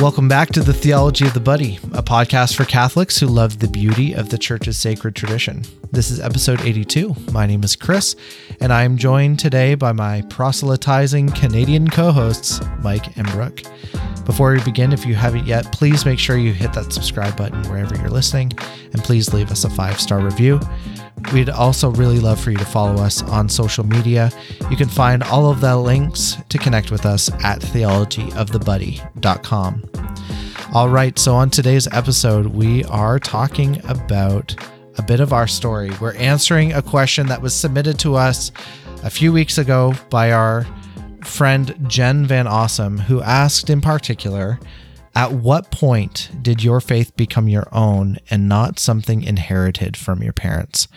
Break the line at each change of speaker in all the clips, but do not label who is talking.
Welcome back to the Theology of the Buddy, a podcast for Catholics who love the beauty of the Church's sacred tradition. This is episode 82. My name is Chris, and I am joined today by my proselytizing Canadian co hosts, Mike and Brooke. Before we begin, if you haven't yet, please make sure you hit that subscribe button wherever you're listening, and please leave us a five star review. We'd also really love for you to follow us on social media. You can find all of the links to connect with us at theologyofthebuddy.com. All right, so on today's episode, we are talking about a bit of our story. We're answering a question that was submitted to us a few weeks ago by our friend Jen Van Awesome, who asked in particular, at what point did your faith become your own and not something inherited from your parents?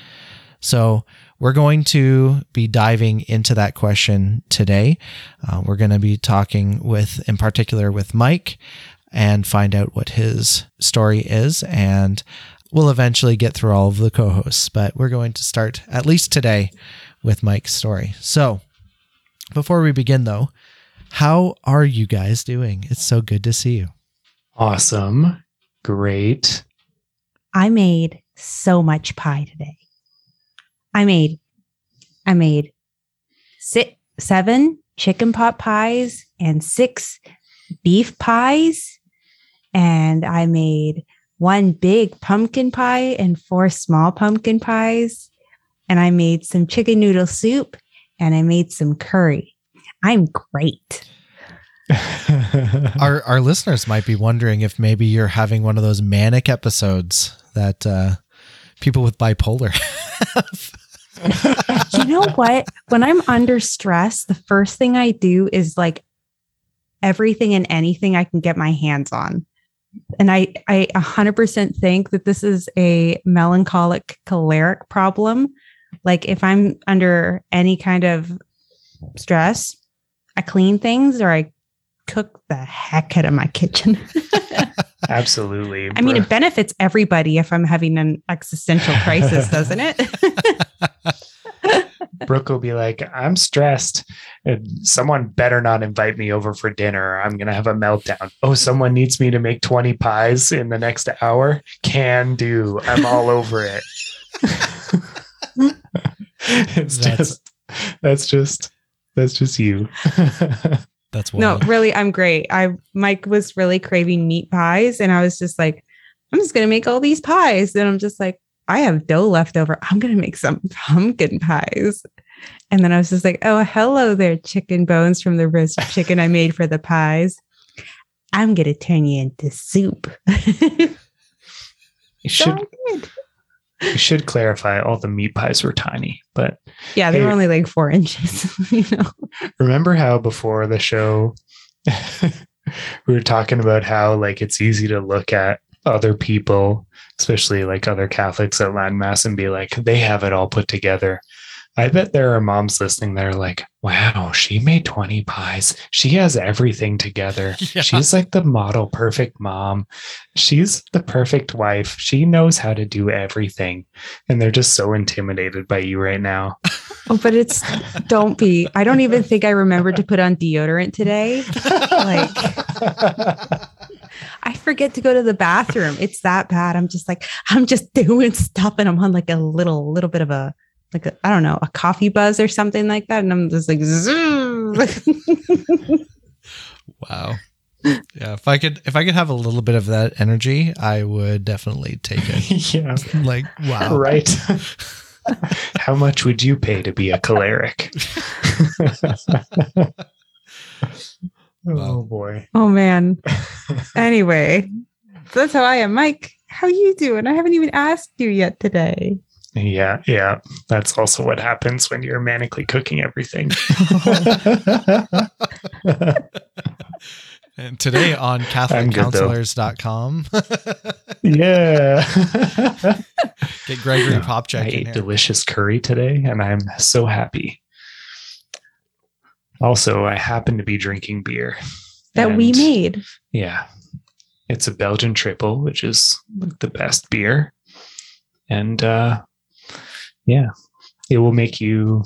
So, we're going to be diving into that question today. Uh, we're going to be talking with, in particular, with Mike and find out what his story is. And we'll eventually get through all of the co hosts, but we're going to start, at least today, with Mike's story. So, before we begin, though, how are you guys doing? It's so good to see you.
Awesome. Great.
I made so much pie today. I made, I made six, seven chicken pot pies and six beef pies. And I made one big pumpkin pie and four small pumpkin pies. And I made some chicken noodle soup and I made some curry. I'm great.
our our listeners might be wondering if maybe you're having one of those manic episodes that uh, people with bipolar have.
you know what? When I'm under stress, the first thing I do is like everything and anything I can get my hands on. And I I 100% think that this is a melancholic choleric problem. Like if I'm under any kind of stress, I clean things or I cook the heck out of my kitchen.
Absolutely.
I mean, it benefits everybody if I'm having an existential crisis, doesn't it?
Brooke will be like, I'm stressed. And someone better not invite me over for dinner. I'm going to have a meltdown. Oh, someone needs me to make 20 pies in the next hour? Can do. I'm all over it. it's that's, just, that's just, that's just you.
That's
wild. no, really, I'm great. I Mike was really craving meat pies, and I was just like, I'm just gonna make all these pies. And I'm just like, I have dough left over. I'm gonna make some pumpkin pies. And then I was just like, oh, hello there, chicken bones from the roast chicken I made for the pies. I'm gonna turn you into soup.
you should. So we should clarify all the meat pies were tiny, but
yeah, they hey, were only like four inches. You know.
Remember how before the show we were talking about how like it's easy to look at other people, especially like other Catholics at Latin Mass, and be like, they have it all put together. I bet there are moms listening that are like, wow, she made 20 pies. She has everything together. Yeah. She's like the model perfect mom. She's the perfect wife. She knows how to do everything. And they're just so intimidated by you right now.
Oh, but it's don't be. I don't even think I remembered to put on deodorant today. Like I forget to go to the bathroom. It's that bad. I'm just like, I'm just doing stuff and I'm on like a little, little bit of a like I don't know, a coffee buzz or something like that. And I'm just like,
wow. Yeah, if I could, if I could have a little bit of that energy, I would definitely take it.
yeah,
like wow,
right. How much would you pay to be a choleric? Oh boy.
Oh man. anyway, so that's how I am. Mike, how you doing? I haven't even asked you yet today.
Yeah, yeah. That's also what happens when you're manically cooking everything.
and today on CatholicCounselors.com.
yeah.
Get Gregory Popcak. I
ate here. delicious curry today and I'm so happy. Also, I happen to be drinking beer.
That we made.
Yeah. It's a Belgian triple, which is the best beer. And uh yeah, it will make you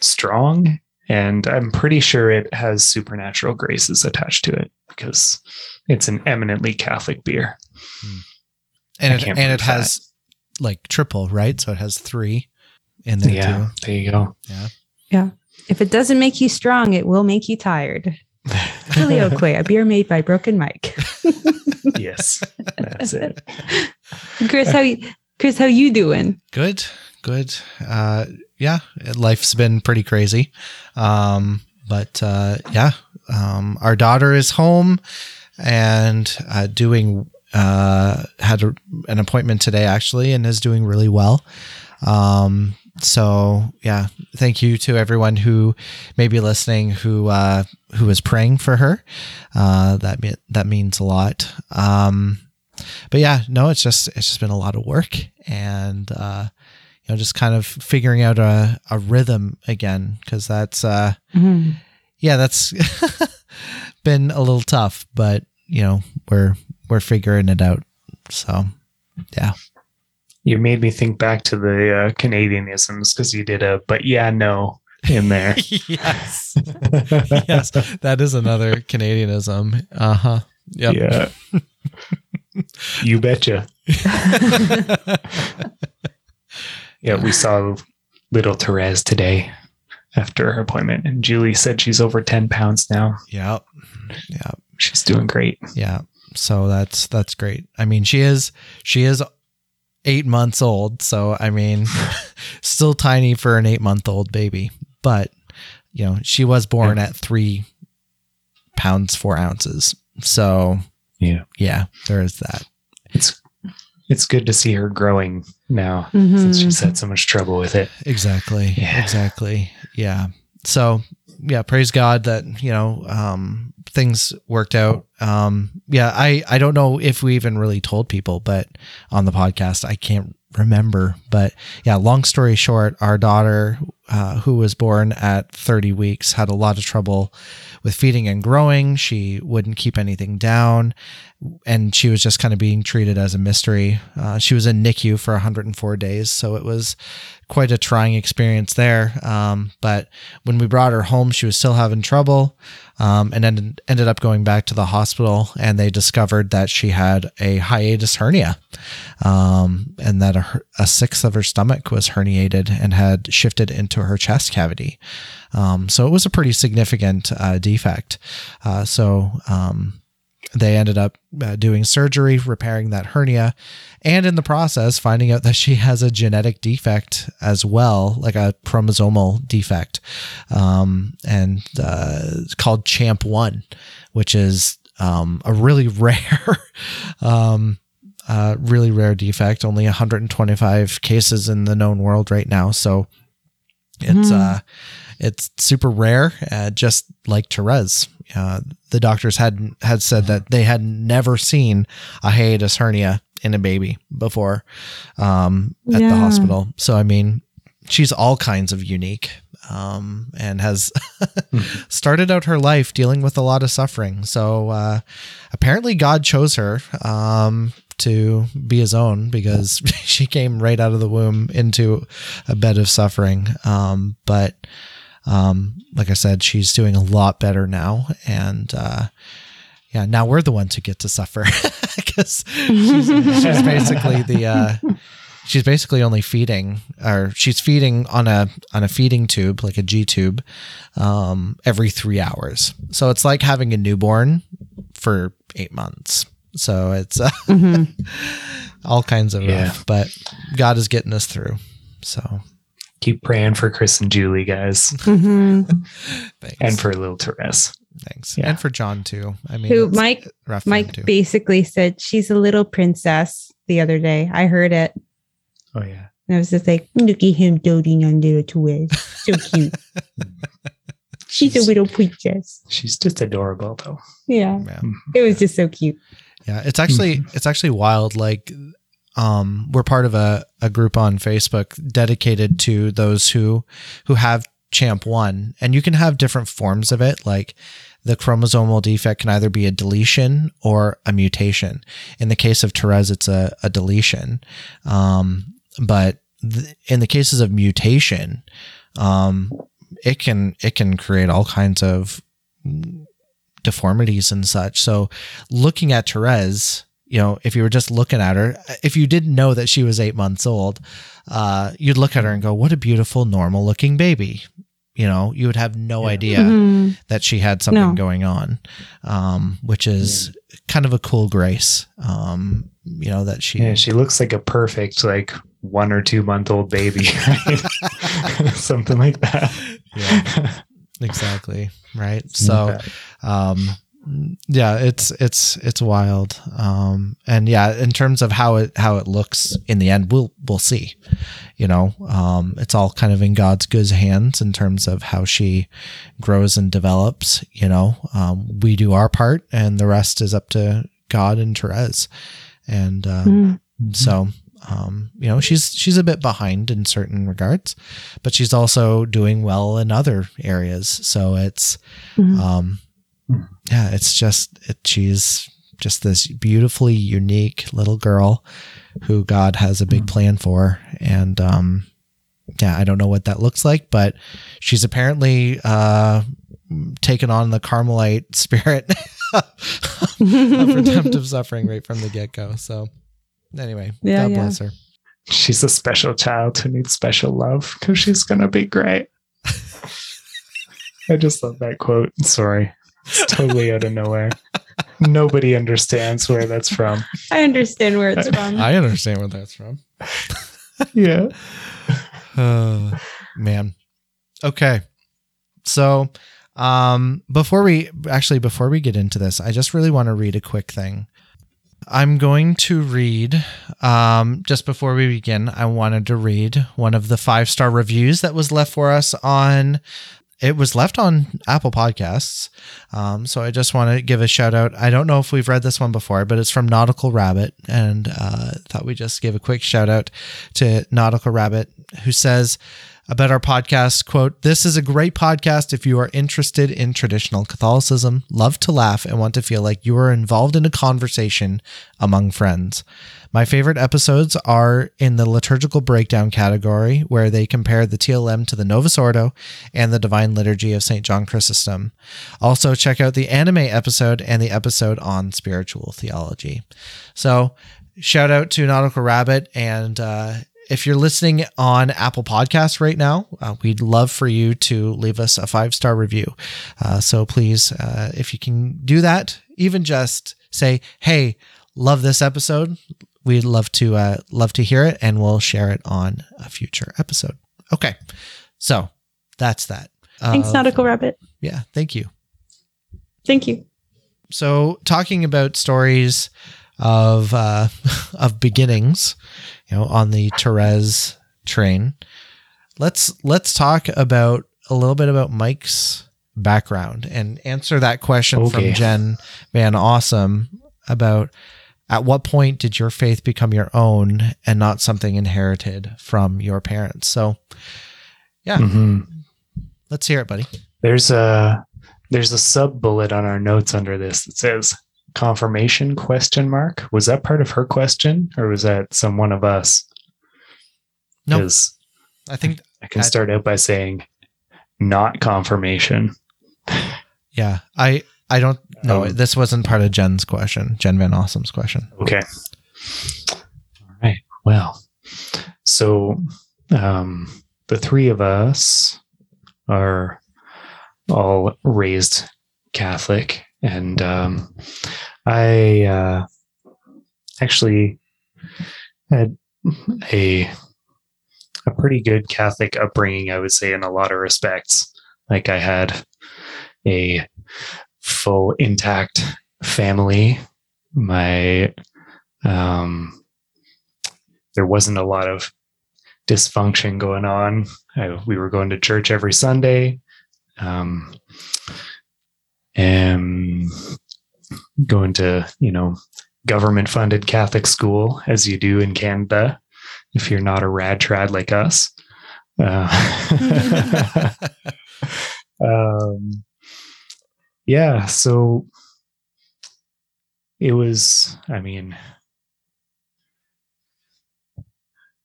strong and I'm pretty sure it has supernatural graces attached to it because it's an eminently Catholic beer.
and
I
it, and it
prove
has like triple, right? So it has three in there
Yeah, there you go.
If it doesn't make you strong, it will make you tired. Filioque, a beer made by Broken Mike.
yes, that's it.
Chris, how you, Chris, how you doing?
Good, good. Uh, yeah, life's been pretty crazy. Um, but uh, yeah, um, our daughter is home and uh, doing. Uh, had a, an appointment today actually, and is doing really well. Um, so yeah, thank you to everyone who may be listening who uh, who is praying for her. Uh, that that means a lot. Um, but yeah, no, it's just it's just been a lot of work and uh, you know just kind of figuring out a, a rhythm again because that's uh,
Mhm.
yeah that's been a little tough, but you know we're we're figuring it out. So yeah,
You made me think back to the uh, Canadianisms because you did a but yeah no in there.
yes, yes, that is another Canadianism. Uh huh. Yep.
Yeah. you betcha. Yeah, we saw little Therese today after her appointment, and Julie said she's over 10 pounds now.
Yep. Yep.
She's doing great.
Yeah. So that's that's great. I mean, she is she is eight months old. So I mean, still tiny for an eight month old baby. But you know, she was born at three pounds four ounces. So
Yeah.
yeah, there is that.
It's it's good to see her growing now
Mhm.
since she's had so much trouble with it.
Exactly.
Yeah.
Exactly. Yeah. So yeah, praise God that, you know, um, things worked out. Um, yeah, I, I don't know if we even really told people, but on the podcast, I can't remember. But yeah, long story short, our daughter, uh, who was born at 30 weeks, had a lot of trouble with feeding and growing. She wouldn't keep anything down, and she was just kind of being treated as a mystery. Uh, she was in NICU for 104 days, so it was quite a trying experience there. Um, but when we brought her home, she was still having trouble, um, and ended ended up going back to the hospital, and they discovered that she had a hiatus hernia, um, and that a, a sixth of her stomach was herniated and had shifted into her chest cavity. Um, so it was a pretty significant uh, defect. Uh, so um, they ended up uh, doing surgery, repairing that hernia, and in the process, finding out that she has a genetic defect as well, like a chromosomal defect, um, and uh, it's called CHAMP1, which is um, a really rare. um, uh, really rare defect, only 125 cases in the known world right now. So it's
Hmm.
uh, it's super rare, uh, just like Therese. Uh, the doctors had had said that they had never seen a hiatus hernia in a baby before um, at the hospital. So I mean, she's all kinds of unique um, and has started out her life dealing with a lot of suffering. So uh, apparently, God chose her um, to be His own because she came right out of the womb into a bed of suffering. Um, but um, like I said, she's doing a lot better now, and uh, yeah, now we're the ones who get to suffer because she's, she's basically the uh, she's basically only feeding or she's feeding on a on a feeding tube like a G tube um, every three hours. So it's like having a newborn for eight months. So it's uh,
Mhm.
all kinds of
Yeah.
rough, but God is getting us through. So
Keep praying for Chris and Julie, guys,
Mhm.
and for little Therese.
thanks.
Yeah.
And for John too. I mean
Who Mike
rough
Mike
too.
basically said she's a little princess the other day. I heard it.
Oh yeah.
And I was just like, look at him doting on little Therese. So cute. She's a little princess.
She's just adorable though.
Yeah.
Yeah.
It was just so cute.
Yeah, it's actually it's actually wild. Like, um, we're part of a, a group on Facebook dedicated to those who who have CHAMP1, and you can have different forms of it. Like, the chromosomal defect can either be a deletion or a mutation. In the case of Therese, it's a, a deletion. Um, but th- in the cases of mutation, um, it can it can create all kinds of deformities and such. So looking at Therese, you know, if you were just looking at her, if you didn't know that she was eight months old, uh, you'd look at her and go, "What a beautiful, normal looking baby." You know, you would have no
Yeah.
idea
Mhm.
that she had something
No.
going on, um, which is kind of a cool grace. Um, you know that she,
Yeah, she looks like a perfect like one or two month old baby, right? Something like that.
Yeah. Exactly right. So, um, yeah, it's it's it's wild. Um, and yeah, in terms of how it how it looks in the end, we'll we'll see. You know, um, it's all kind of in God's good hands in terms of how she grows and develops. You know, um, we do our part, and the rest is up to God and Therese. And uh,
Mhm.
so, um, you know, she's she's a bit behind in certain regards, but she's also doing well in other areas. So it's,
Mhm.
um, yeah, it's just it, she's just this beautifully unique little girl who God has a big
Mhm.
plan for, and um, yeah, I don't know what that looks like, but she's apparently uh, taken on the Carmelite spirit of redemptive suffering right from the get go. So, anyway,
Yeah,
God
yeah.
bless her.
She's a special child who needs special love because she's gonna be great. I just love that quote. Sorry. It's totally out of nowhere. Nobody understands where that's from.
I understand where it's from.
I understand where that's from.
Yeah.
Oh, man. Okay. So, um, before we actually before we get into this, I just really want to read a quick thing. I'm going to read um, just before we begin. I wanted to read one of the five star reviews that was left for us on. It was left on Apple Podcasts, um, so I just want to give a shout out. I don't know if we've read this one before, but it's from Nautical Rabbit, and uh, thought we just give a quick shout out to Nautical Rabbit, who says about our podcast, quote, This is a great podcast if you are interested in traditional Catholicism, love to laugh, and want to feel like you are involved in a conversation among friends. My favorite episodes are in the liturgical breakdown category, where they compare the TLM to the Novus Ordo and the Divine Liturgy of St. John Chrysostom. Also, check out the anime episode and the episode on spiritual theology. So, shout out to Nautical Rabbit. And uh, if you're listening on Apple Podcasts right now, uh, we'd love for you to leave us a five star review. Uh, so please, uh, if you can do that, even just say, "Hey, love this episode." We'd love to uh, love to hear it, and we'll share it on a future episode. Okay, so that's that.
Thanks,
Uh,
Nautical Rabbit.
Yeah, thank you
Thank you.
so talking about stories of uh, of beginnings, you know, on the Therese train, let's let's talk about a little bit about Mike's background and answer that question
Okay.
from Jen Van Awesome about at what point did your faith become your own and not something inherited from your parents. So, yeah,
Mhm.
let's hear it, buddy.
There's a there's a sub bullet on our notes under this that says confirmation question mark. Was that part of her question or was that some one of us?
No.
'Cause
I think
I can
I-
start out by saying not confirmation.
Yeah, I I don't know.
Um,
this wasn't part of Jen's question, Jen Van Awesome's question.
Okay. All right. Well, so um, the three of us are all raised Catholic, and um, I uh, actually had a a pretty good Catholic upbringing, I would say, in a lot of respects. Like I had a full intact family. My um, there wasn't a lot of dysfunction going on. I, we were going to church every Sunday, um, and going to you know government funded Catholic school as you do in Canada if you're not a rad trad like us. Uh, um, yeah, so it was, I mean,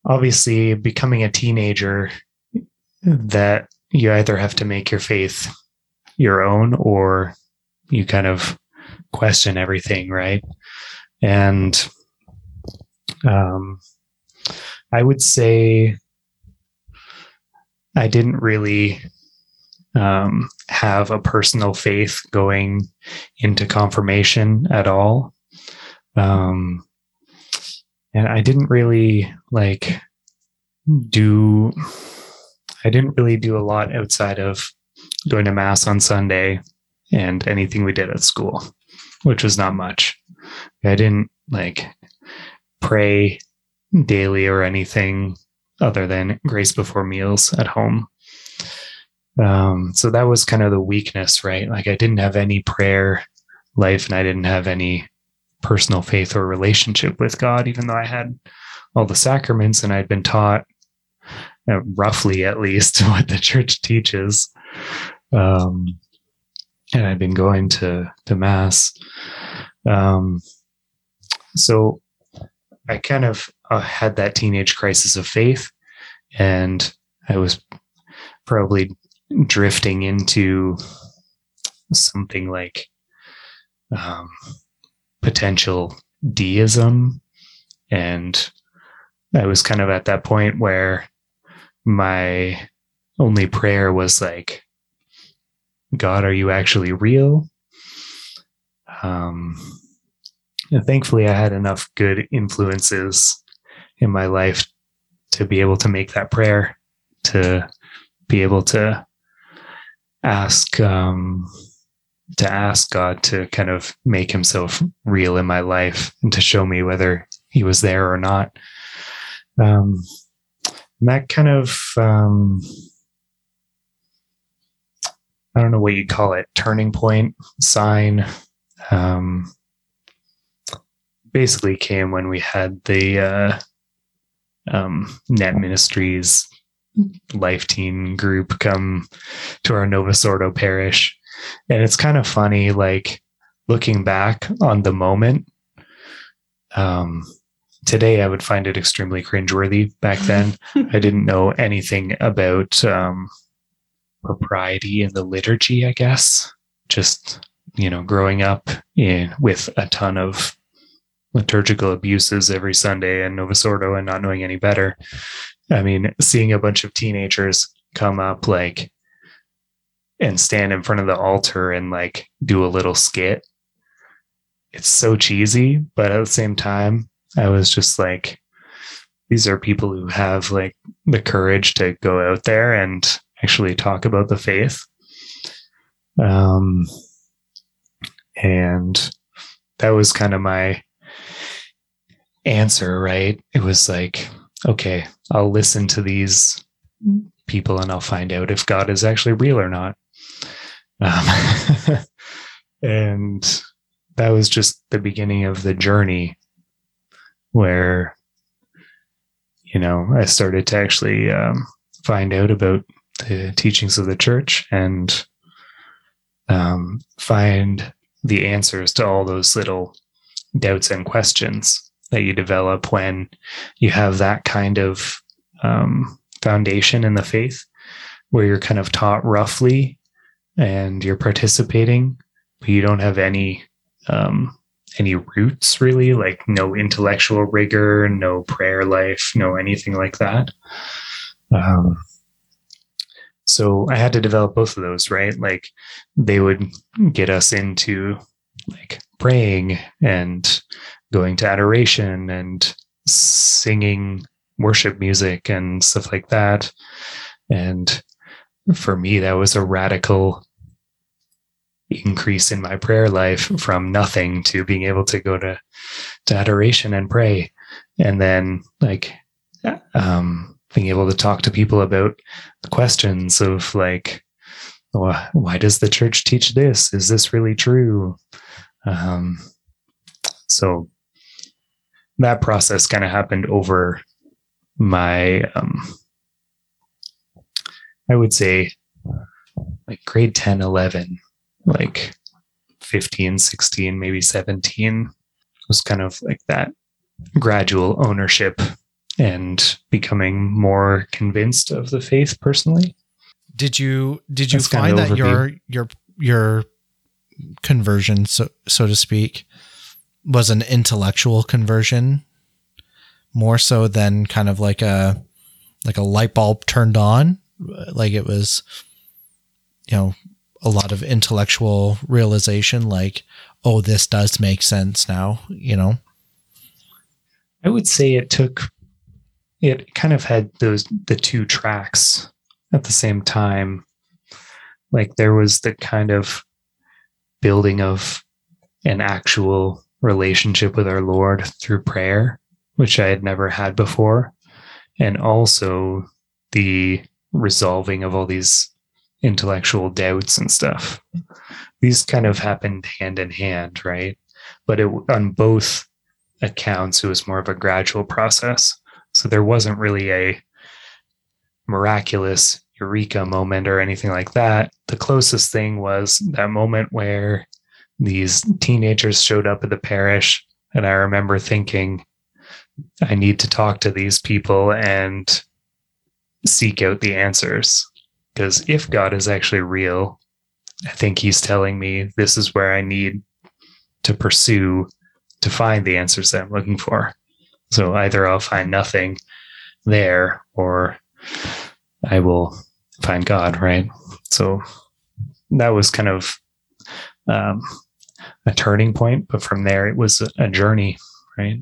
obviously becoming a teenager, that you either have to make your faith your own or you kind of question everything, right? And um, I would say I didn't really um, have a personal faith going into confirmation at all. Um, and I didn't really like do, I didn't really do a lot outside of going to mass on Sunday and anything we did at school, which was not much. I didn't like pray daily or anything other than grace before meals at home. Um, so that was kind of the weakness, right? Like I didn't have any prayer life and I didn't have any personal faith or relationship with God, even though I had all the sacraments and I'd been taught uh, roughly at least what the church teaches. Um, and I'd been going to, to mass. Um, so I kind of uh, had that teenage crisis of faith and I was probably drifting into something like um, potential deism. And I was kind of at that point where my only prayer was like, God, are you actually real? Um, and thankfully, I had enough good influences in my life to be able to make that prayer, to be able to ask um, to ask God to kind of make Himself real in my life and to show me whether He was there or not. Um, that kind of um, I don't know what you'd call it turning point sign. Um, basically came when we had the uh, um, net ministries Life Teen group come to our Novus Ordo parish. And it's kind of funny, like looking back on the moment. Um, today, I would find it extremely cringeworthy. Back then, I didn't know anything about um, propriety in the liturgy, I guess. Just, you know, growing up in with a ton of liturgical abuses every Sunday and Novus Ordo and not knowing any better. I mean, seeing a bunch of teenagers come up like and stand in front of the altar and like do a little skit. It's so cheesy, but at the same time, I was just like, these are people who have like the courage to go out there and actually talk about the faith. Um, and that was kind of my answer, right? It was like, okay, I'll listen to these people and I'll find out if God is actually real or not. Um, and that was just the beginning of the journey where, you know, I started to actually um, find out about the teachings of the church and um, find the answers to all those little doubts and questions that you develop when you have that kind of um, foundation in the faith where you're kind of taught roughly and you're participating but you don't have any um, any roots really like no intellectual rigor no prayer life no anything like that. Um, so i had to develop both of those right like they would get us into like praying and going to adoration and singing worship music and stuff like that. And for me, that was a radical increase in my prayer life from nothing to being able to go to, to adoration and pray. And then like, um, being able to talk to people about the questions of like, why does the church teach this? Is this really true? Um, so that process kind of happened over my um, i would say like grade 10 11 like 15 16 maybe 17 was kind of like that gradual ownership and becoming more convinced of the faith personally?
Did you did you
That's
find that your your your conversion so so to speak was an intellectual conversion more so than kind of like a like a light bulb turned on? Like it was you know a lot of intellectual realization like oh this does make sense now you know?
I would say it took it kind of had those the two tracks at the same time. Like there was the kind of building of an actual relationship with our Lord through prayer, which I had never had before. And also the resolving of all these intellectual doubts and stuff. These kind of happened hand in hand, right? But it, on both accounts, it was more of a gradual process. So there wasn't really a miraculous eureka moment or anything like that. The closest thing was that moment where these teenagers showed up at the parish. And I remember thinking, I need to talk to these people and seek out the answers. Because if God is actually real, I think he's telling me this is where I need to pursue to find the answers that I'm looking for. So either I'll find nothing there or I will find God, right? So that was kind of um, a turning point, but from there it was a journey, right?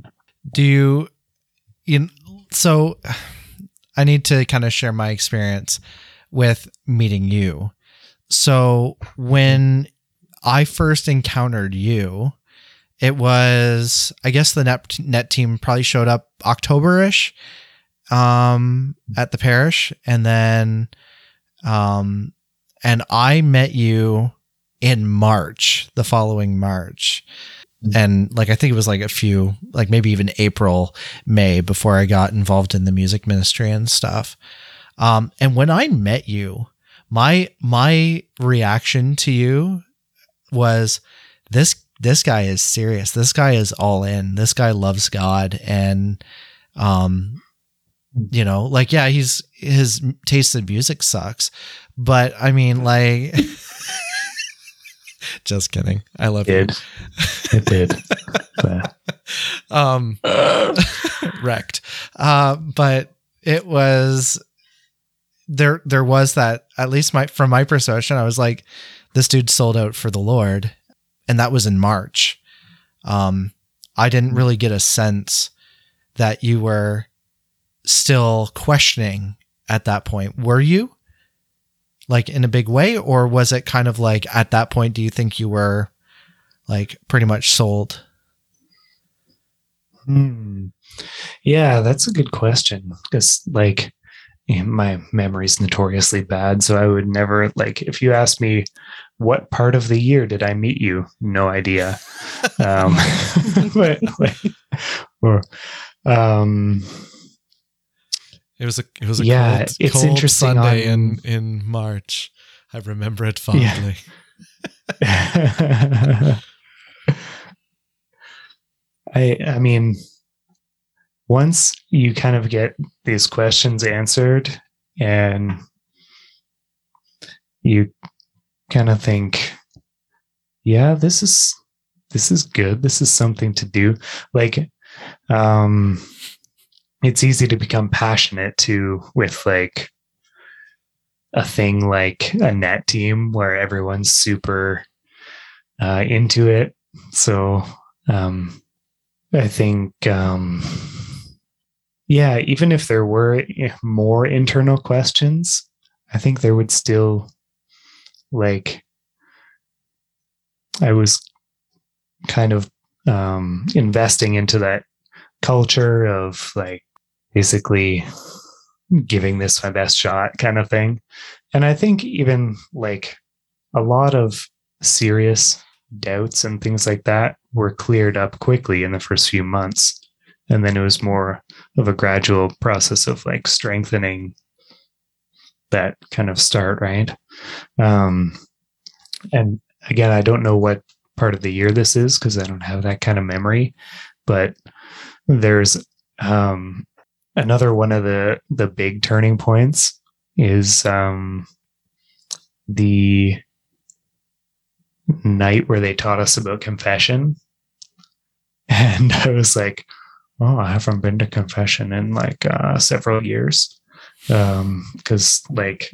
do you you so i need to kind of share my experience with meeting you so when i first encountered you it was i guess the net net team probably showed up october-ish um at the parish and then um and i met you in march the following march and like I think it was like a few, like maybe even April, May before I got involved in the music ministry and stuff. Um, and when I met you, my my reaction to you was this this guy is serious. This guy is all in. This guy loves God and um you know, like yeah, he's his taste in music sucks, but I mean like just kidding. I love.
Did it did.
Um wrecked uh but it was there there was that at least my from my perception i was like this dude sold out for the lord and that was in march um i didn't really get a sense that you were still questioning at that point were you like in a big way or was it kind of like at that point do you think you were like pretty much sold
Hmm. Yeah, that's a good question. Because like my memory's notoriously bad, so I would never like if you asked me what part of the year did I meet you, no idea. Um, but like, or um,
It was a it was a
Yeah,
cold,
it's
cold
interesting
Sunday
on-
in in March. I remember it fondly.
I I mean once you kind of get these questions answered and you kind of think yeah this is this is good. This is something to do. Like um it's easy to become passionate too with like a thing like a net team where everyone's super uh, into it. So um I think, um, yeah, even if there were eh, more internal questions, I think there would still, like, I was kind of um, investing into that culture of like basically giving this my best shot kind of thing. And I think even like a lot of serious doubts and things like that were cleared up quickly in the first few months. And then it was more of a gradual process of like strengthening that kind of start, right? Um, and again, I don't know what part of the year this is because I don't have that kind of memory, but there's um, another one of the the big turning points is um, the night where they taught us about confession. And I was like, oh, I haven't been to confession in like uh, several years. Because, um, like,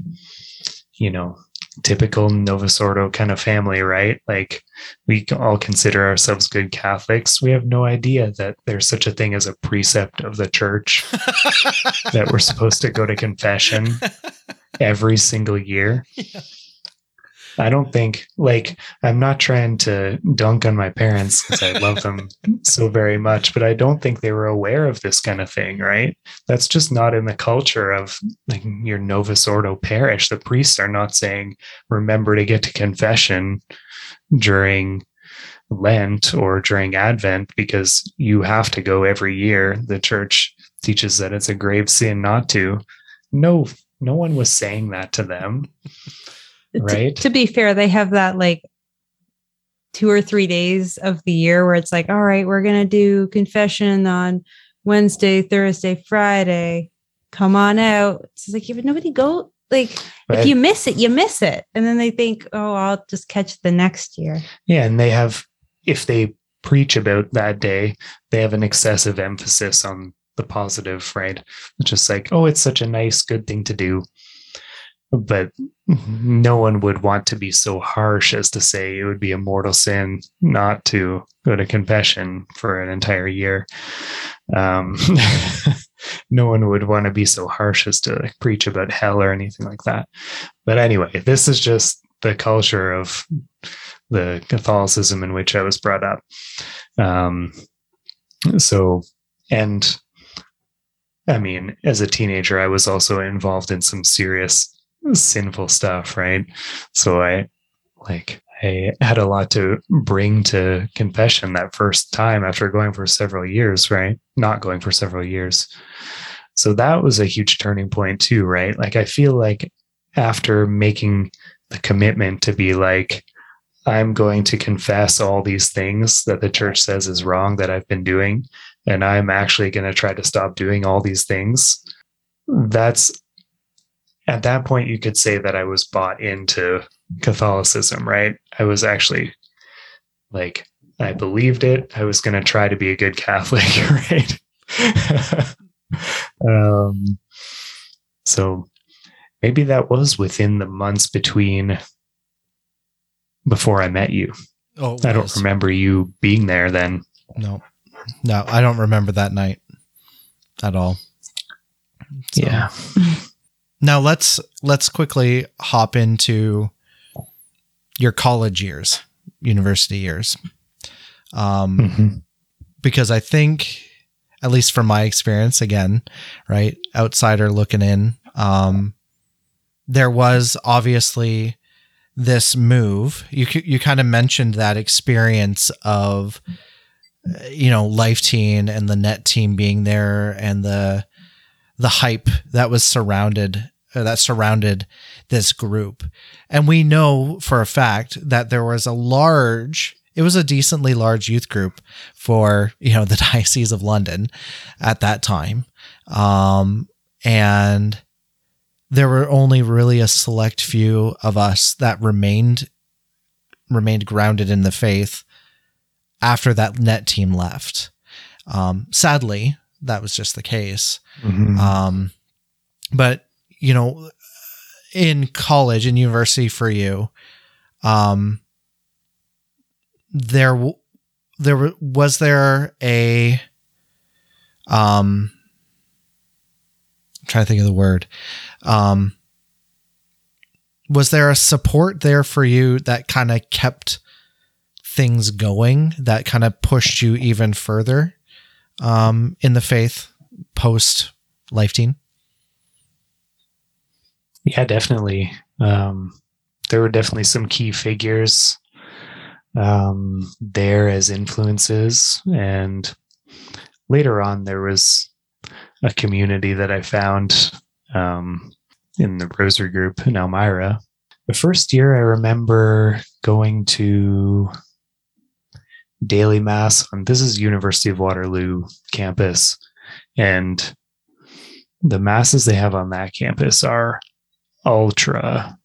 you know, typical Novus Ordo kind of family, right? Like, we all consider ourselves good Catholics. We have no idea that there's such a thing as a precept of the church that we're supposed to go to confession every single year. Yeah. I don't think like I'm not trying to dunk on my parents because I love them so very much, but I don't think they were aware of this kind of thing, right? That's just not in the culture of like your Novus Ordo parish. The priests are not saying, remember to get to confession during Lent or during Advent because you have to go every year. The church teaches that it's a grave sin not to. No, no one was saying that to them right?
to, to be fair they have that like two or three days of the year where it's like all right we're gonna do confession on wednesday thursday friday. Come on out. It's like if nobody go like right. if you miss it you miss it. And then they think oh i'll just catch the next year.
Yeah and they have if they preach about that day they have an excessive emphasis on the positive right? It's just like oh it's such a nice good thing to do but no one would want to be so harsh as to say it would be a mortal sin not to go to confession for an entire year. Um, no one would want to be so harsh as to like, preach about hell or anything like that. But anyway, this is just the culture of the Catholicism in which I was brought up. Um, so, and I mean, as a teenager, I was also involved in some serious sinful stuff, right? So I like I had a lot to bring to confession that first time after going for several years, right? Not going for several years. So that was a huge turning point too, right? Like I feel like after making the commitment to be like I'm going to confess all these things that the church says is wrong that I've been doing and I'm actually going to try to stop doing all these things. That's at that point you could say that I was bought into Catholicism, right? I was actually like I believed it. I was going to try to be a good Catholic, right? um, so maybe that was within the months between before I met you. Oh, I don't remember you being there then.
No, no, I don't remember that night at all.
So. Yeah.
Now let's let's quickly hop into your college years, university years. Um, mm-hmm. because I think, at least from my experience, again, right, outsider looking in, um, there was obviously this move. You you kind of mentioned that experience of, you know, Life Teen and the Net team being there and the the hype that was surrounded uh, that surrounded this group. And we know for a fact that there was a large it was a decently large youth group for you know the diocese of london at that time um, and there were only really a select few of us that remained remained grounded in the faith after that net team left um, sadly that was just the case mm-hmm. um, but you know, in college and university for you, um, there, there was there a, um, I'm trying to think of the word, um, was there a support there for you that kind of kept things going that kind of pushed you even further um, in the faith post life teen
yeah, definitely. Um, there were definitely some key figures um, there as influences. And later on, there was a community that I found um, in the Rosary group in Elmira. The first year, I remember going to daily mass And this is University of Waterloo campus, and the masses they have on that campus are ultra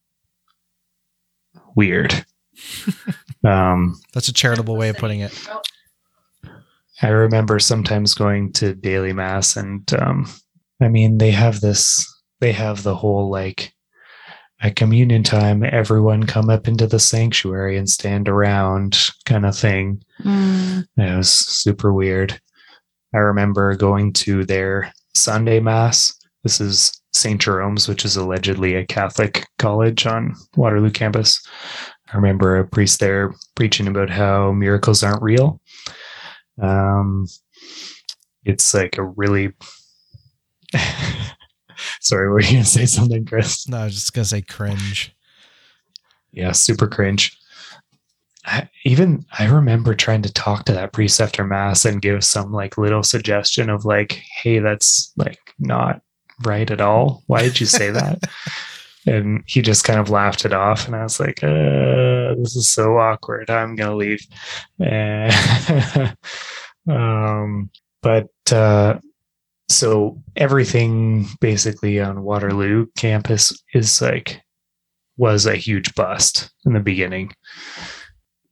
weird. um,
That's a charitable way of putting it.
I remember sometimes going to daily mass, and um, I mean, they have this, they have the whole like at communion time, everyone come up into the sanctuary and stand around kind of thing.
Mm.
It was super weird. I remember going to their Sunday mass. This is St. Jerome's, which is allegedly a Catholic college on Waterloo campus. I remember a priest there preaching about how miracles aren't real. Um, it's like a really. Sorry, were you going to say something, Chris?
No, I was just gonna say cringe.
Yeah, super cringe. I, even I remember trying to talk to that priest after mass and give some like little suggestion of like, hey, that's like not right at all. Why did you say that? and he just kind of laughed it off, and I was like, uh, this is so awkward. I'm gonna leave. Um, but uh, so everything basically on Waterloo campus is like was a huge bust in the beginning.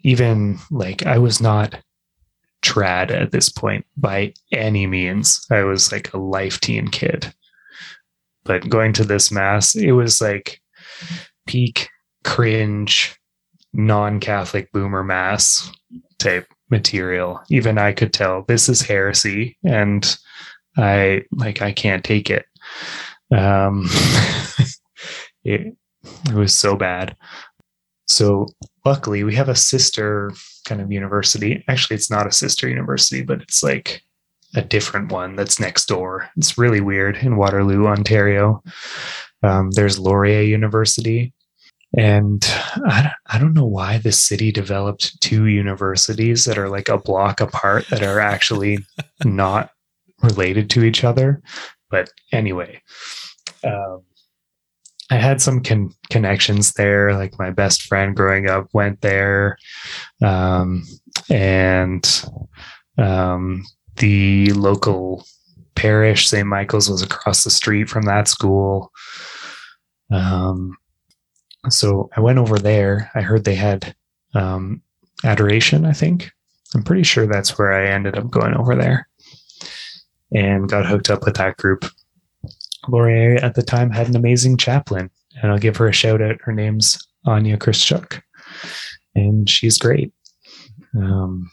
Even like I was not trad at this point by any means. I was like a Life Teen kid. But going to this mass, it was like peak cringe non-Catholic boomer mass type material. Even I could tell this is heresy and I like I can't take it. Um it, it was so bad. So luckily we have a sister kind of university. Actually it's not a sister university, but it's like a different one that's next door. It's really weird in Waterloo, Ontario. Um, there's Laurier University. And I I don't know why the city developed two universities that are like a block apart that are actually not related to each other. But anyway, um, I had some con- connections there. Like my best friend growing up went there. Um, and um, the local parish, St. Michael's, was across the street from that school. Um, so I went over there. I heard they had um, adoration, I think. I'm pretty sure that's where I ended up going over there and got hooked up with that group. Laurier at the time had an amazing chaplain, and I'll give her a shout out. Her name's Anya Chrischuk, and she's great. Um,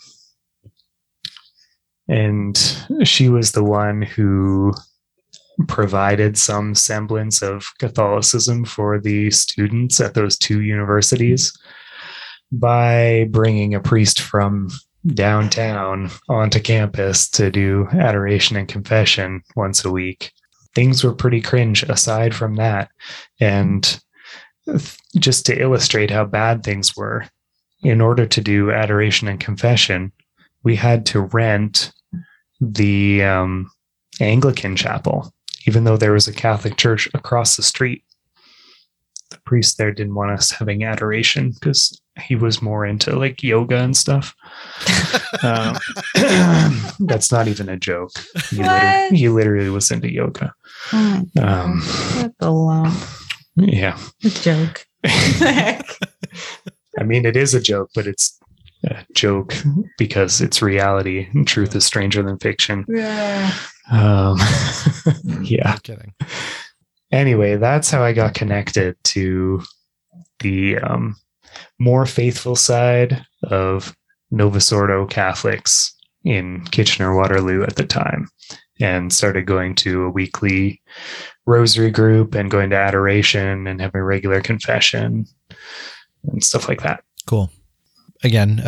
and she was the one who provided some semblance of Catholicism for the students at those two universities by bringing a priest from downtown onto campus to do adoration and confession once a week. Things were pretty cringe aside from that. And just to illustrate how bad things were, in order to do adoration and confession, we had to rent the um, Anglican chapel, even though there was a Catholic church across the street. The priest there didn't want us having adoration because he was more into like yoga and stuff. um, that's not even a joke. He, literally, he literally was into yoga.
Oh my
Um,
gosh, what lump.
yeah.
A joke.
I mean, it is a joke, but it's a joke because it's reality and truth is stranger than fiction.
yeah.
Um, yeah.
No kidding.
Anyway, that's how I got connected to the um, more faithful side of Novus Ordo Catholics in Kitchener Waterloo at the time and started going to a weekly rosary group and going to adoration and having regular confession and stuff like that.
Cool. Again,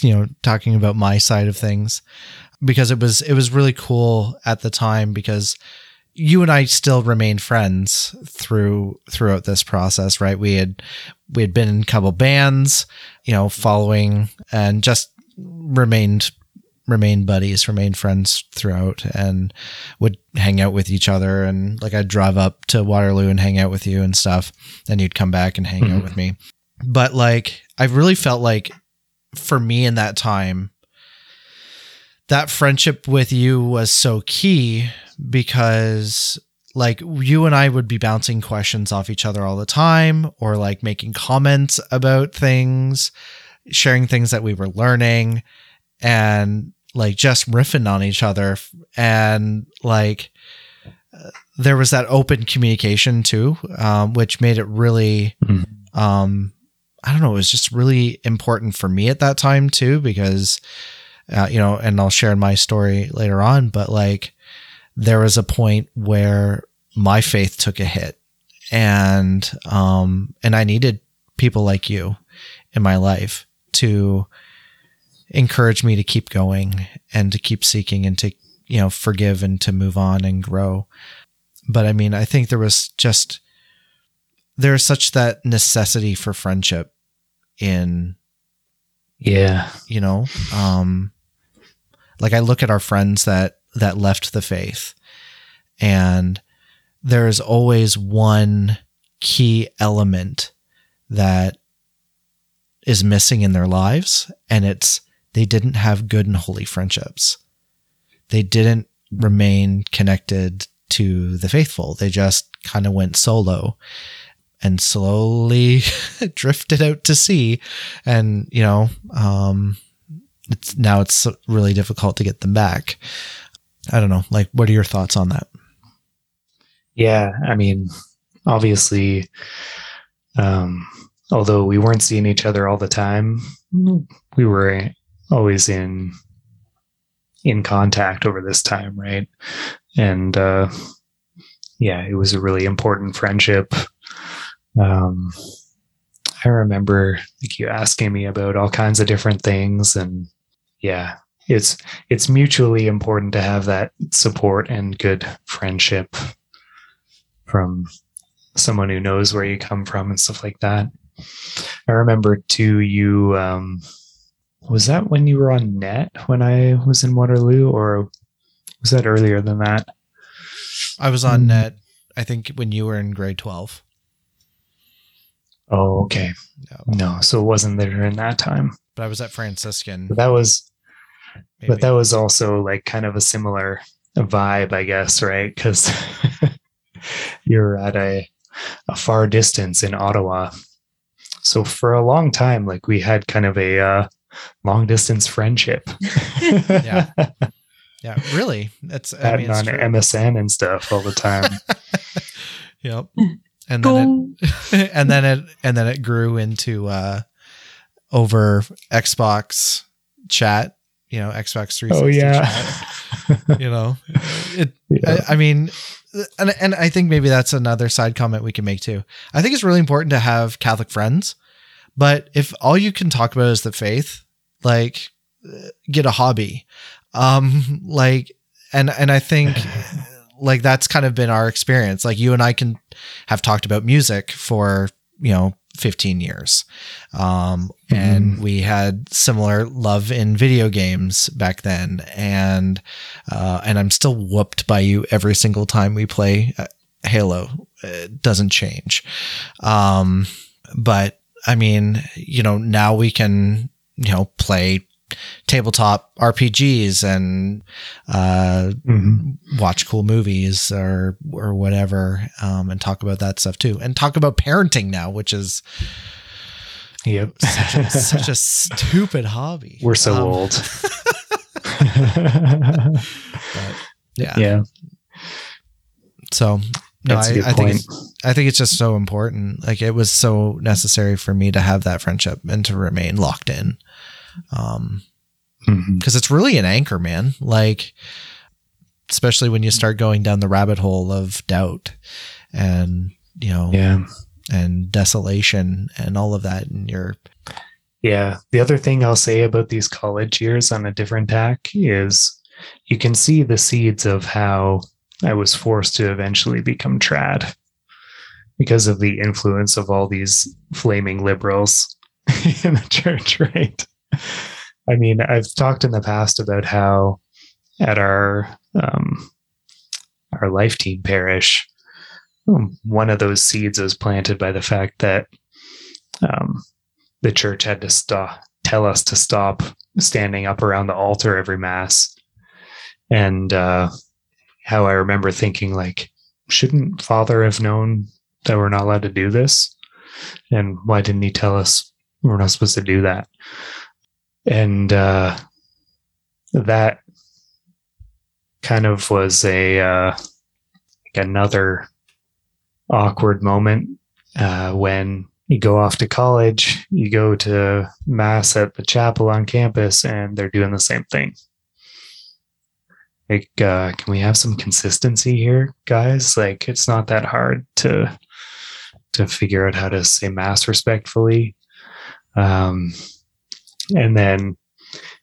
you know, talking about my side of things because it was it was really cool at the time because you and I still remained friends through throughout this process, right? We had we had been in a couple bands, you know, following and just remained remained buddies, remained friends throughout and would hang out with each other and like I'd drive up to Waterloo and hang out with you and stuff. Then you'd come back and hang out
Mhm.
with me. But like I really felt like for me in that time that friendship with you was so key because like you and I would be bouncing questions off each other all the time or like making comments about things, sharing things that we were learning and like just riffing on each other and like there was that open communication too um, which made it really
Mhm.
um, i don't know it was just really important for me at that time too because uh, you know and i'll share my story later on but like there was a point where my faith took a hit and um and i needed people like you in my life to encourage me to keep going and to keep seeking and to you know forgive and to move on and grow. But i mean i think there was just there's such that necessity for friendship in
Yeah.
you know um like i look at our friends that that left the faith and there's always one key element that is missing in their lives and it's they didn't have good and holy friendships. They didn't remain connected to the faithful. They just kind of went solo and slowly drifted out to sea and you know um it's now it's really difficult to get them back i don't know like what are your thoughts on that
Yeah, I mean, obviously, um, although we weren't seeing each other all the time, we were always in in contact over this time, right? And uh, yeah, it was a really important friendship. Um, I remember like you asking me about all kinds of different things, and yeah, it's it's mutually important to have that support and good friendship from someone who knows where you come from and stuff like that. I remember too you um was that when you were on net when I was in Waterloo or was that earlier than that?
i was on
Mm.
net i think when you were in grade 12
Oh, okay.
no.
No, so it wasn't there in that time.
but i was at franciscan
But that was
maybe.
but that was also like kind of a similar vibe, I guess, right? Because you're at a a far distance in Ottawa. So for a long time, like we had kind of a uh, long distance friendship.
Yeah. yeah really that's i mean it's
on
true.
MSN and stuff all the time.
yep and then it, and then it and then it grew into uh over xbox chat you know xbox 360
oh yeah.
chat, you know it
yeah.
I, I mean and, and i think maybe that's another side comment we can make too i think it's really important to have catholic friends but if all you can talk about is the faith like uh, get a hobby um like and and i think like that's kind of been our experience. Like you and i can have talked about music for you know 15 years. Um and we had similar love in video games back then. And uh and i'm still whooped by you every single time we play uh, halo. It doesn't change. Um but i mean you know now we can you know play tabletop rpgs and uh
Mhm.
watch cool movies or or whatever um and talk about that stuff too and talk about parenting now which is
Yep.
such a, such a stupid hobby
We're so
Um,
old.
yeah.
yeah,
so no I, I think. I think it's just so important like it was so necessary for me to have that friendship and to remain locked in um
Mhm.
because it's really an anchor man like especially when you start going down the rabbit hole of doubt and you know
Yeah.
and desolation and all of that and you're
Yeah. The other thing I'll say about these college years on a different tack is you can see the seeds of how I was forced to eventually become trad because of the influence of all these flaming liberals in the church, right? I mean, I've talked in the past about how at our um, our Life Teen parish, one of those seeds was planted by the fact that um, the church had to stop tell us to stop standing up around the altar every mass and uh how i remember thinking like shouldn't father have known that we're not allowed to do this? And why didn't he tell us we're not supposed to do that? And uh, that kind of was a uh, another awkward moment uh, when you go off to college, you go to mass at the chapel on campus, and they're doing the same thing. Like, uh, can we have some consistency here, guys? Like, it's not that hard to to figure out how to say mass respectfully. Um, and then,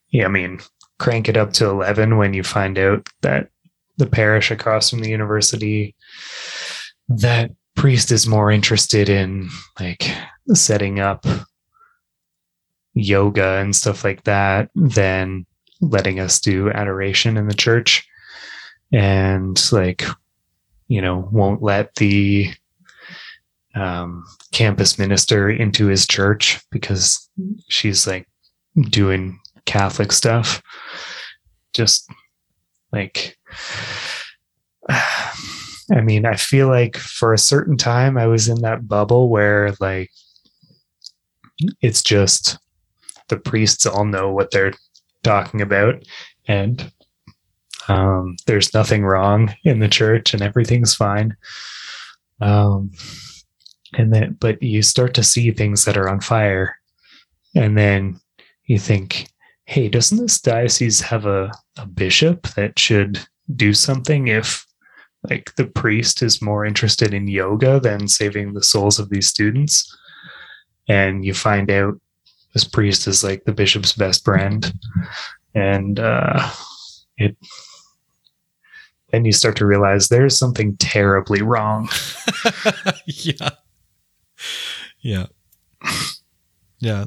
yeah, I mean, crank it up to 11 when you find out that the parish across from the university that priest is more interested in like setting up yoga and stuff like that than letting us do adoration in the church. And like you know won't let the um, campus minister into his church because she's like doing catholic stuff just like I mean, I feel like for a certain time I was in that bubble where like it's just the priests all know what they're talking about and um, there's nothing wrong in the church and everything's fine. Um, and then, but you start to see things that are on fire and then you think, Hey, doesn't this diocese have a, a bishop that should do something if like the priest is more interested in yoga than saving the souls of these students and you find out this priest is like the bishop's best friend and uh it then you start to realize there's something terribly wrong
yeah. Yeah. Yeah.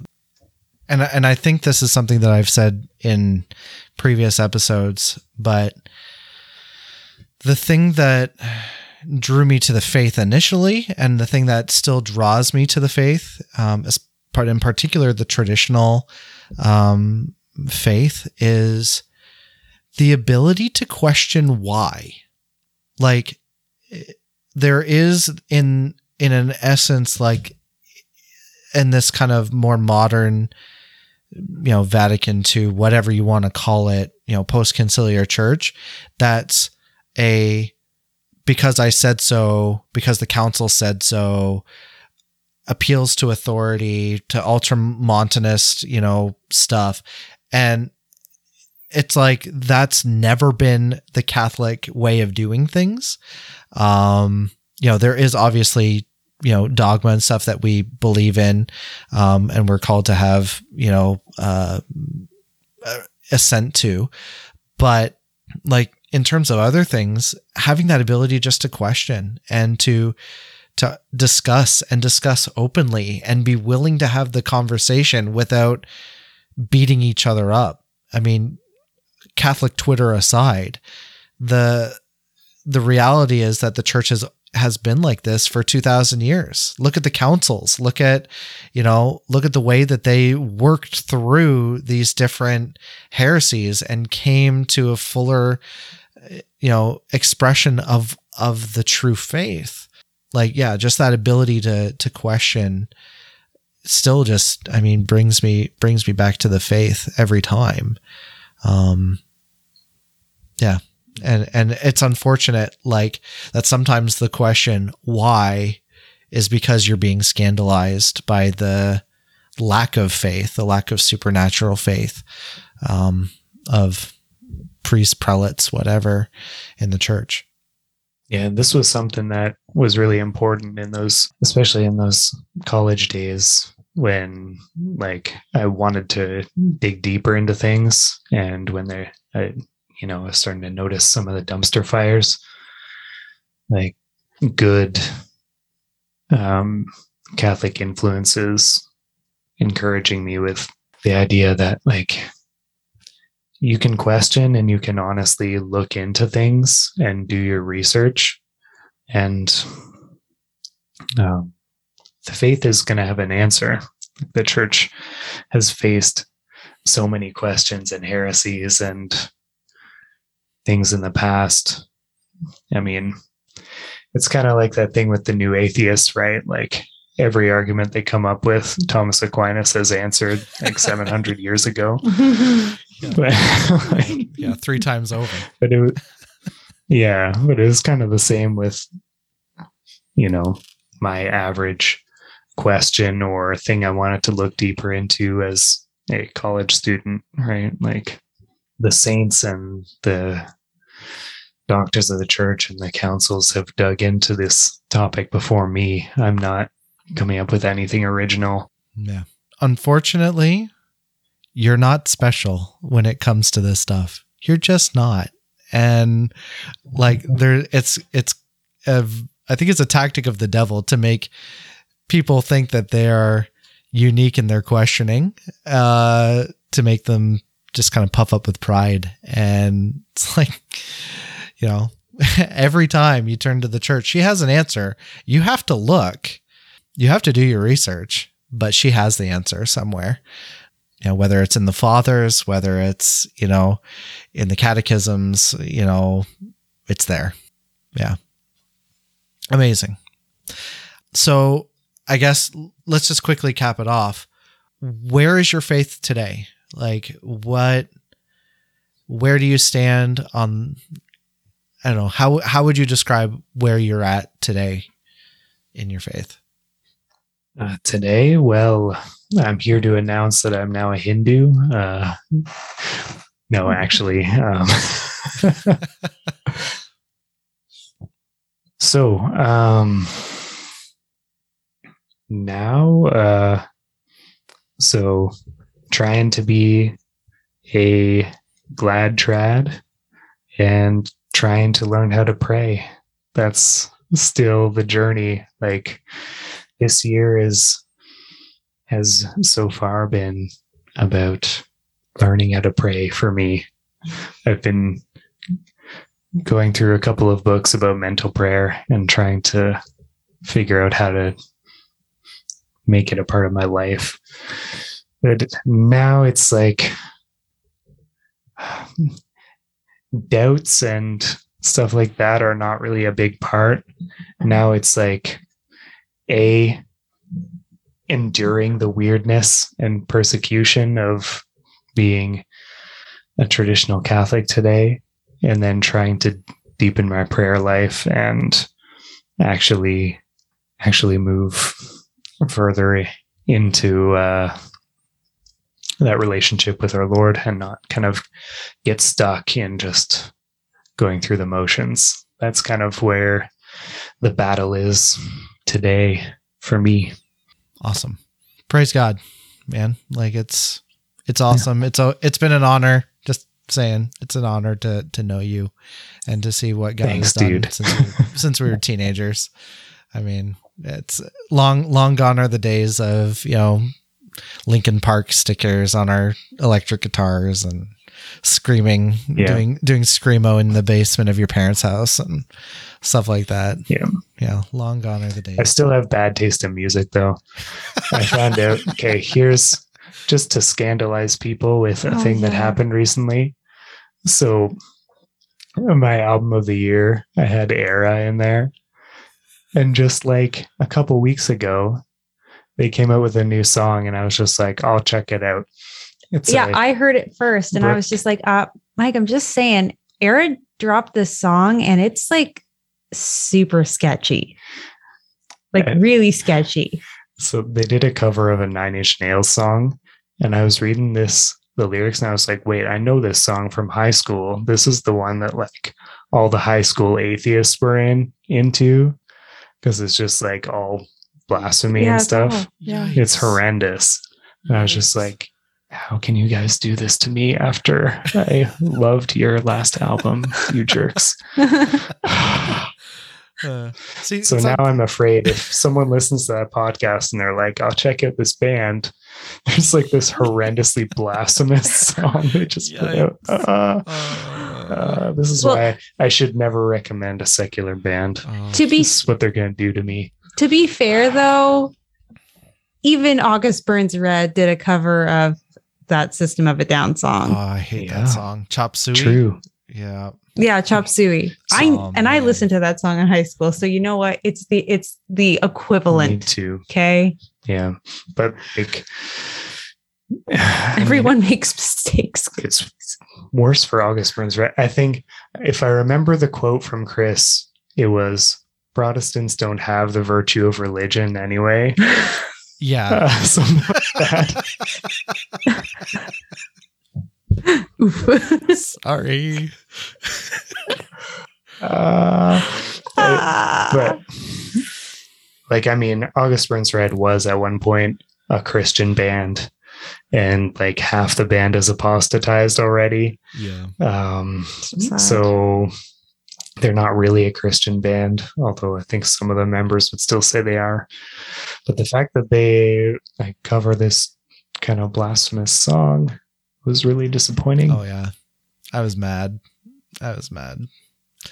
And and I think this is something that I've said in previous episodes, but the thing that drew me to the faith initially and the thing that still draws me to the faith um, part in particular the traditional um, faith is the ability to question why. Like there is in in an essence like in this kind of more modern you know vatican II whatever you want to call it you know post conciliar church that's a because I said so, because the council said so, appeals to authority, to ultramontanist, you know, stuff. And it's like that's never been the Catholic way of doing things. Um, you know, there is obviously, you know, dogma and stuff that we believe in, um, and we're called to have, you know, uh, assent to. But like in terms of other things, having that ability just to question and to to discuss and discuss openly and be willing to have the conversation without beating each other up. I mean, Catholic Twitter aside, the the reality is that the church has has been like this for 2000 years. Look at the councils. Look at, you know, look at the way that they worked through these different heresies and came to a fuller you know expression of of the true faith like yeah just that ability to to question still just i mean brings me brings me back to the faith every time um yeah and and it's unfortunate like that sometimes the question why is because you're being scandalized by the lack of faith the lack of supernatural faith um of priests, prelates, whatever in the church.
Yeah, this was something that was really important in those, especially in those college days when like I wanted to dig deeper into things and when they I, you know, was starting to notice some of the dumpster fires. Like good um Catholic influences encouraging me with the idea that like you can question and you can honestly look into things and do your research. And um, the faith is going to have an answer. The church has faced so many questions and heresies and things in the past i mean it's kind of like that thing with the new atheists, right? Like every argument they come up with, Thomas Aquinas has answered like 700 years ago. But, like,
Yeah, three times over.
but it yeah, but it was kind of the same with, you know, my average question or thing I wanted to look deeper into as a college student, right? Like the saints and the doctors of the church and the councils have dug into this topic before me. I'm not coming up with anything original.
Yeah. Unfortunately, you're not special when it comes to this stuff. You're just not. And like there it's it's a, I think it's a tactic of the devil to make people think that they are unique in their questioning uh to make them just kind of puff up with pride. And it's like you know every time you turn to the church she has an answer. You have to look. You have to do your research but she has the answer somewhere. You know whether it's in the fathers whether it's you know in the catechisms you know it's there. Yeah. Amazing. So i guess let's just quickly cap it off. Where is your faith today like what where do you stand on i don't know how how would you describe where you're at today in your faith
Uh, today, well, I'm here to announce that I'm now a Hindu. Uh, no, actually. Um, so, um, now, uh, so trying to be a glad trad and trying to learn how to pray. That's still the journey. Like, this year is has so far been about learning how to pray for me. I've been going through a couple of books about mental prayer and trying to figure out how to make it a part of my life. But now it's like doubts and stuff like that are not really a big part. Now it's like a enduring the weirdness and persecution of being a traditional Catholic today, and then trying to deepen my prayer life and actually actually move further into uh, that relationship with our Lord and not kind of get stuck in just going through the motions. That's kind of where the battle is today for me.
awesome praise god man like it's it's awesome it's a it's been an honor just saying it's an honor to to know you and to see what god
Thanks,
has done
dude.
since we, since we were teenagers i mean it's long long gone are the days of you know Linkin Park stickers on our electric guitars and screaming
Yeah.
doing doing screamo in the basement of your parents house and stuff like that
Yeah.
yeah long gone are the days
I still have bad taste in music though. I found out, okay, here's just to scandalize people with a
Oh,
thing that happened recently. So my album of the year, I had Era in there. And just like a couple weeks ago, they came out with a new song and I was just like, I'll check it out. It's
yeah,
a-
I heard it first and I was just like, uh, Mike, I'm just saying, Aaron dropped this song and it's like super sketchy. Like
Uh,
really sketchy.
So they did a cover of a Nine Inch Nails song, and I was reading this the lyrics, and I was like, "Wait, I know this song from high school. This is the one that like all the high school atheists were in into, because it's just like all blasphemy and stuff.
Yeah.
It's horrendous." And I was just like, "How can you guys do this to me after I loved your last album, you jerks?"
Uh, see,
So now
like-
I'm afraid if someone listens to that podcast and they're like, I'll check out this band, there's like this horrendously blasphemous song they just put out. Uh,
uh,
uh, this is
Well-
why I should never recommend a secular band.
uh,
to be
This is what they're going to do to me.
To be fair though, even August Burns Red did a cover of that System of a Down song.
oh,
song.
I hate
Yeah.
that song. Chop suey.
True.
Yeah.
Yeah, chop suey. Oh, I
Oh,
and I
man.
listened to that song in high school. So you know what? It's the it's the
Me
equivalent.
too.
Okay.
Yeah. But like I mean,
Everyone makes mistakes.
it's worse for August Burns Red. I think if I remember the quote from Chris, it was Protestants don't have the virtue of religion anyway.
Yeah.
Uh, something like that.
Sorry.
Uh,
Ah.
but like I mean, August Burns Red was at one point a Christian band, and like half the band is apostatized already.
Yeah.
Um,
sad.
so they're not really a Christian band, although I think some of the members would still say they are. But the fact that they like cover this kind of blasphemous song was really disappointing.
Oh yeah. I was mad. I was mad.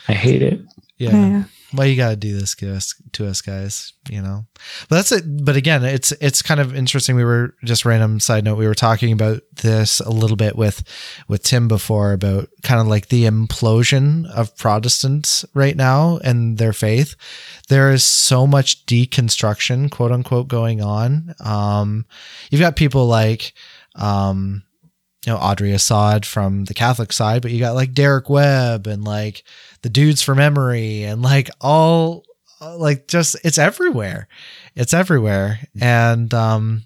I hate it.
Yeah.
Yeah.
Why you gotta do this to us, to us guys? You know, but that's it. But again, it's it's kind of interesting. We were just random side note. We were talking about this a little bit with with Tim before about kind of like the implosion of Protestants right now and their faith. There is so much deconstruction, quote unquote, going on. Um, you've got people like, um, you know, Audrey Assad from the Catholic side, but you got like Derek Webb and like the dudes for memory and like all uh, like just it's everywhere. It's everywhere. And um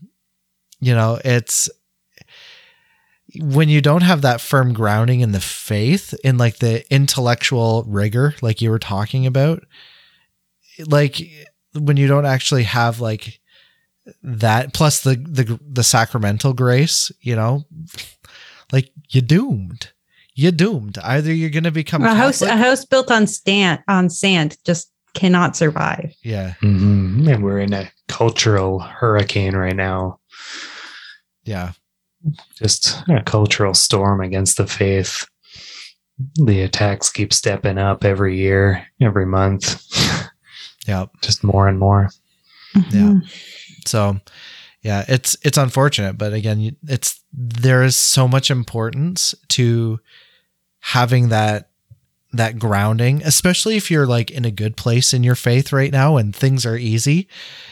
you know, it's when you don't have that firm grounding in the faith in like the intellectual rigor like you were talking about like when you don't actually have like that plus the the the sacramental grace, you know, like you're doomed. You're doomed. Either you're going to become
a house a house built on stand on sand just cannot survive.
Yeah,
Mhm. And we're in a cultural hurricane right now.
yeah,
Just a cultural storm against the faith. The attacks keep stepping up every year, every month,
yeah.
just more and more.
Yeah.
Mhm.
So, yeah, it's it's unfortunate, but again, it's there is so much importance to having that that grounding, especially if you're like in a good place in your faith right now and things are easy,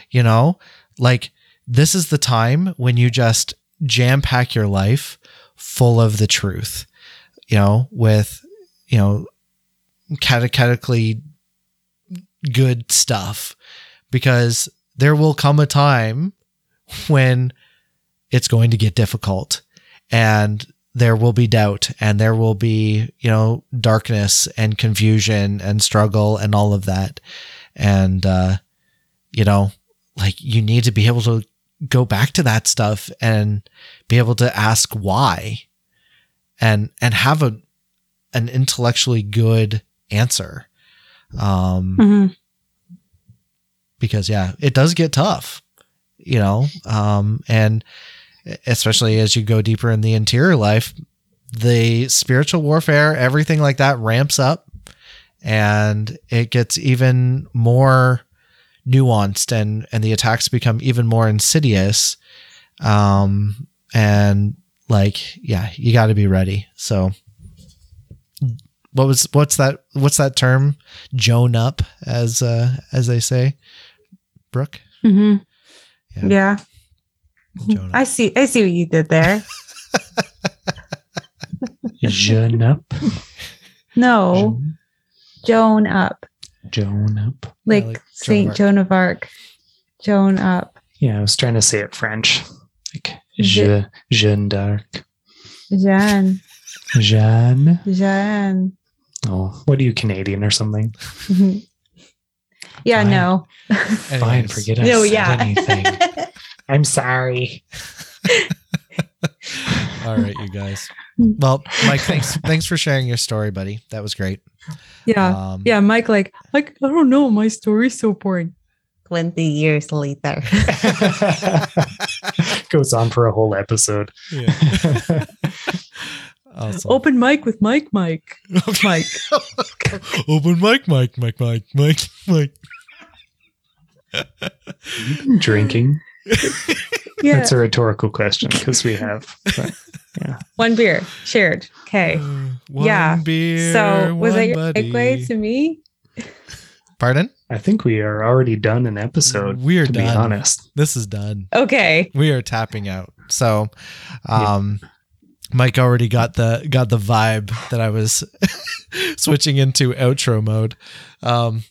you know? Like this is the time when you just jam pack your life full of the truth, you know, with, you know, catechetically good stuff because there will come a time when it's going to get difficult and there will be doubt and there will be, you know, darkness and confusion and struggle and all of that. And, uh, you know, like you need to be able to go back to that stuff and be able to ask why and, and have a, an intellectually good answer. Um,
Mhm.
because yeah, it does get tough, you know, um, and especially as you go deeper in the interior life, the spiritual warfare, everything like that ramps up and it gets even more nuanced and, and the attacks become even more insidious. Um, and like, yeah, you got to be ready. So what was, what's that, what's that term? Joan up as, uh, as they say, Brooke.
Mhm.
Yeah.
Yeah.
Joan up.
I see I see what you did there.
Joan up.
No, Joan up.
Joan up.
Like,
like Joan of
Saint Joan of Arc. Joan up.
Yeah, I was trying to say it French. Like
Je-
Je, Jeanne d'Arc.
Jeanne.
Jeanne.
Jeanne.
Oh, what are you Canadian or something?
Mhm. yeah,
Fine.
no.
Fine, forget I
no,
said
yeah.
anything. I'm sorry.
All right, you guys. Well, Mike, thanks thanks for sharing your story, buddy. That was great.
yeah.
Um,
Yeah, Mike, like, like, I don't know, my story's so boring. 20 years later.
Goes on for a whole episode.
yeah. Awesome.
Open mic with Mike, Mike. Mike.
Open mic, Mike, Mike, Mike, Mike, Mike.
Drinking.
Yeah.
That's a rhetorical question because we have. but-
One beer shared. Okay.
One
Yeah.
beer,
so was
one
that your
buddy.
segue to me?
Pardon?
I think we are already done an episode.
We're
to be honest.
This is done.
Okay.
We are tapping out. So, um, Mike already got the got the vibe that I was switching into outro mode. Um,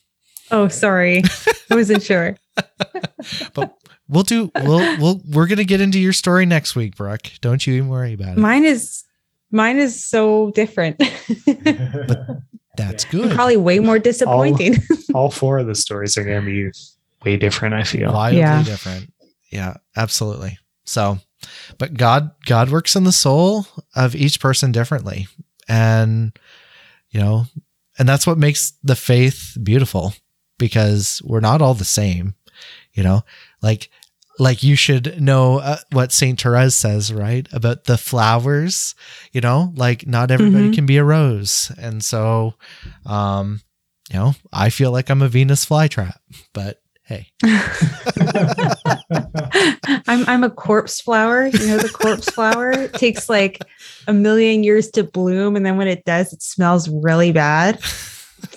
Oh, sorry. I wasn't sure.
but we'll do we'll we'll we're gonna get into your story next week, Brooke. Don't you even worry about it.
Mine is mine is so different.
but That's good.
Probably way more disappointing.
All four of the stories are going to be way different. I feel.
wildly
Yeah.
different. Yeah, absolutely. So, but God, God works in the soul of each person differently, and you know, and that's what makes the faith beautiful because we're not all the same. You know, like like you should know uh, what Saint Therese says, right? About the flowers. You know, like not everybody
Mhm.
can be a rose, and so, um, you know, I feel like I'm a Venus flytrap, but hey.
I'm I'm a corpse flower. You know the corpse flower It takes like a million years to bloom, and then when it does, it smells really bad.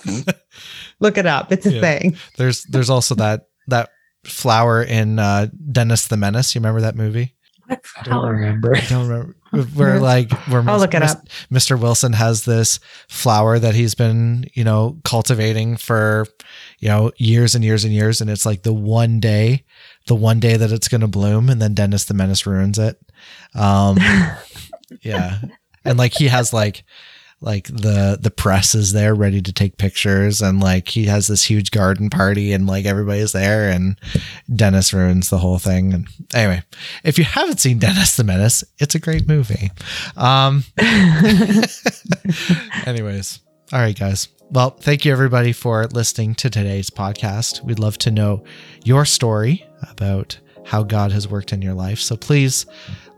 Look it up; it's a
Yeah.
thing.
There's there's also that that flower in uh Dennis the Menace. You remember that movie?
What
I don't remember.
I don't remember. Where like where
I'll look it
Mis-
up.
Mr. Wilson has this flower that he's been, you know, cultivating for, you know, years and years and years. And it's like the one day, the one day that it's gonna bloom, and then Dennis the Menace ruins it. Um yeah. And like he has like like the the press is there ready to take pictures. And like he has this huge garden party and like everybody's there and Dennis ruins the whole thing. And anyway if you haven't seen Dennis the Menace it's a great movie. Um anyways all right guys. Well thank you everybody for listening to today's podcast. We'd love to know your story about how God has worked in your life. So please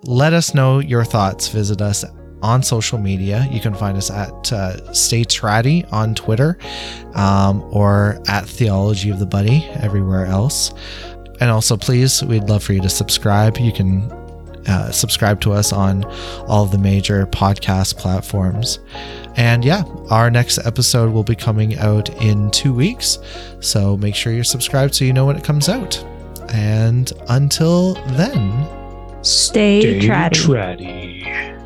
let us know your thoughts. Visit us on social media. You can find us at uh, Stay Tratty on Twitter um, or at Theology of the Buddy everywhere else. And also, please, we'd love for you to subscribe. You can uh, subscribe to us on all of the major podcast platforms. And yeah, our next episode will be coming out in two weeks. So make sure you're subscribed so you know when it comes out. And until then,
Stay
Stay
tratty.
tratty.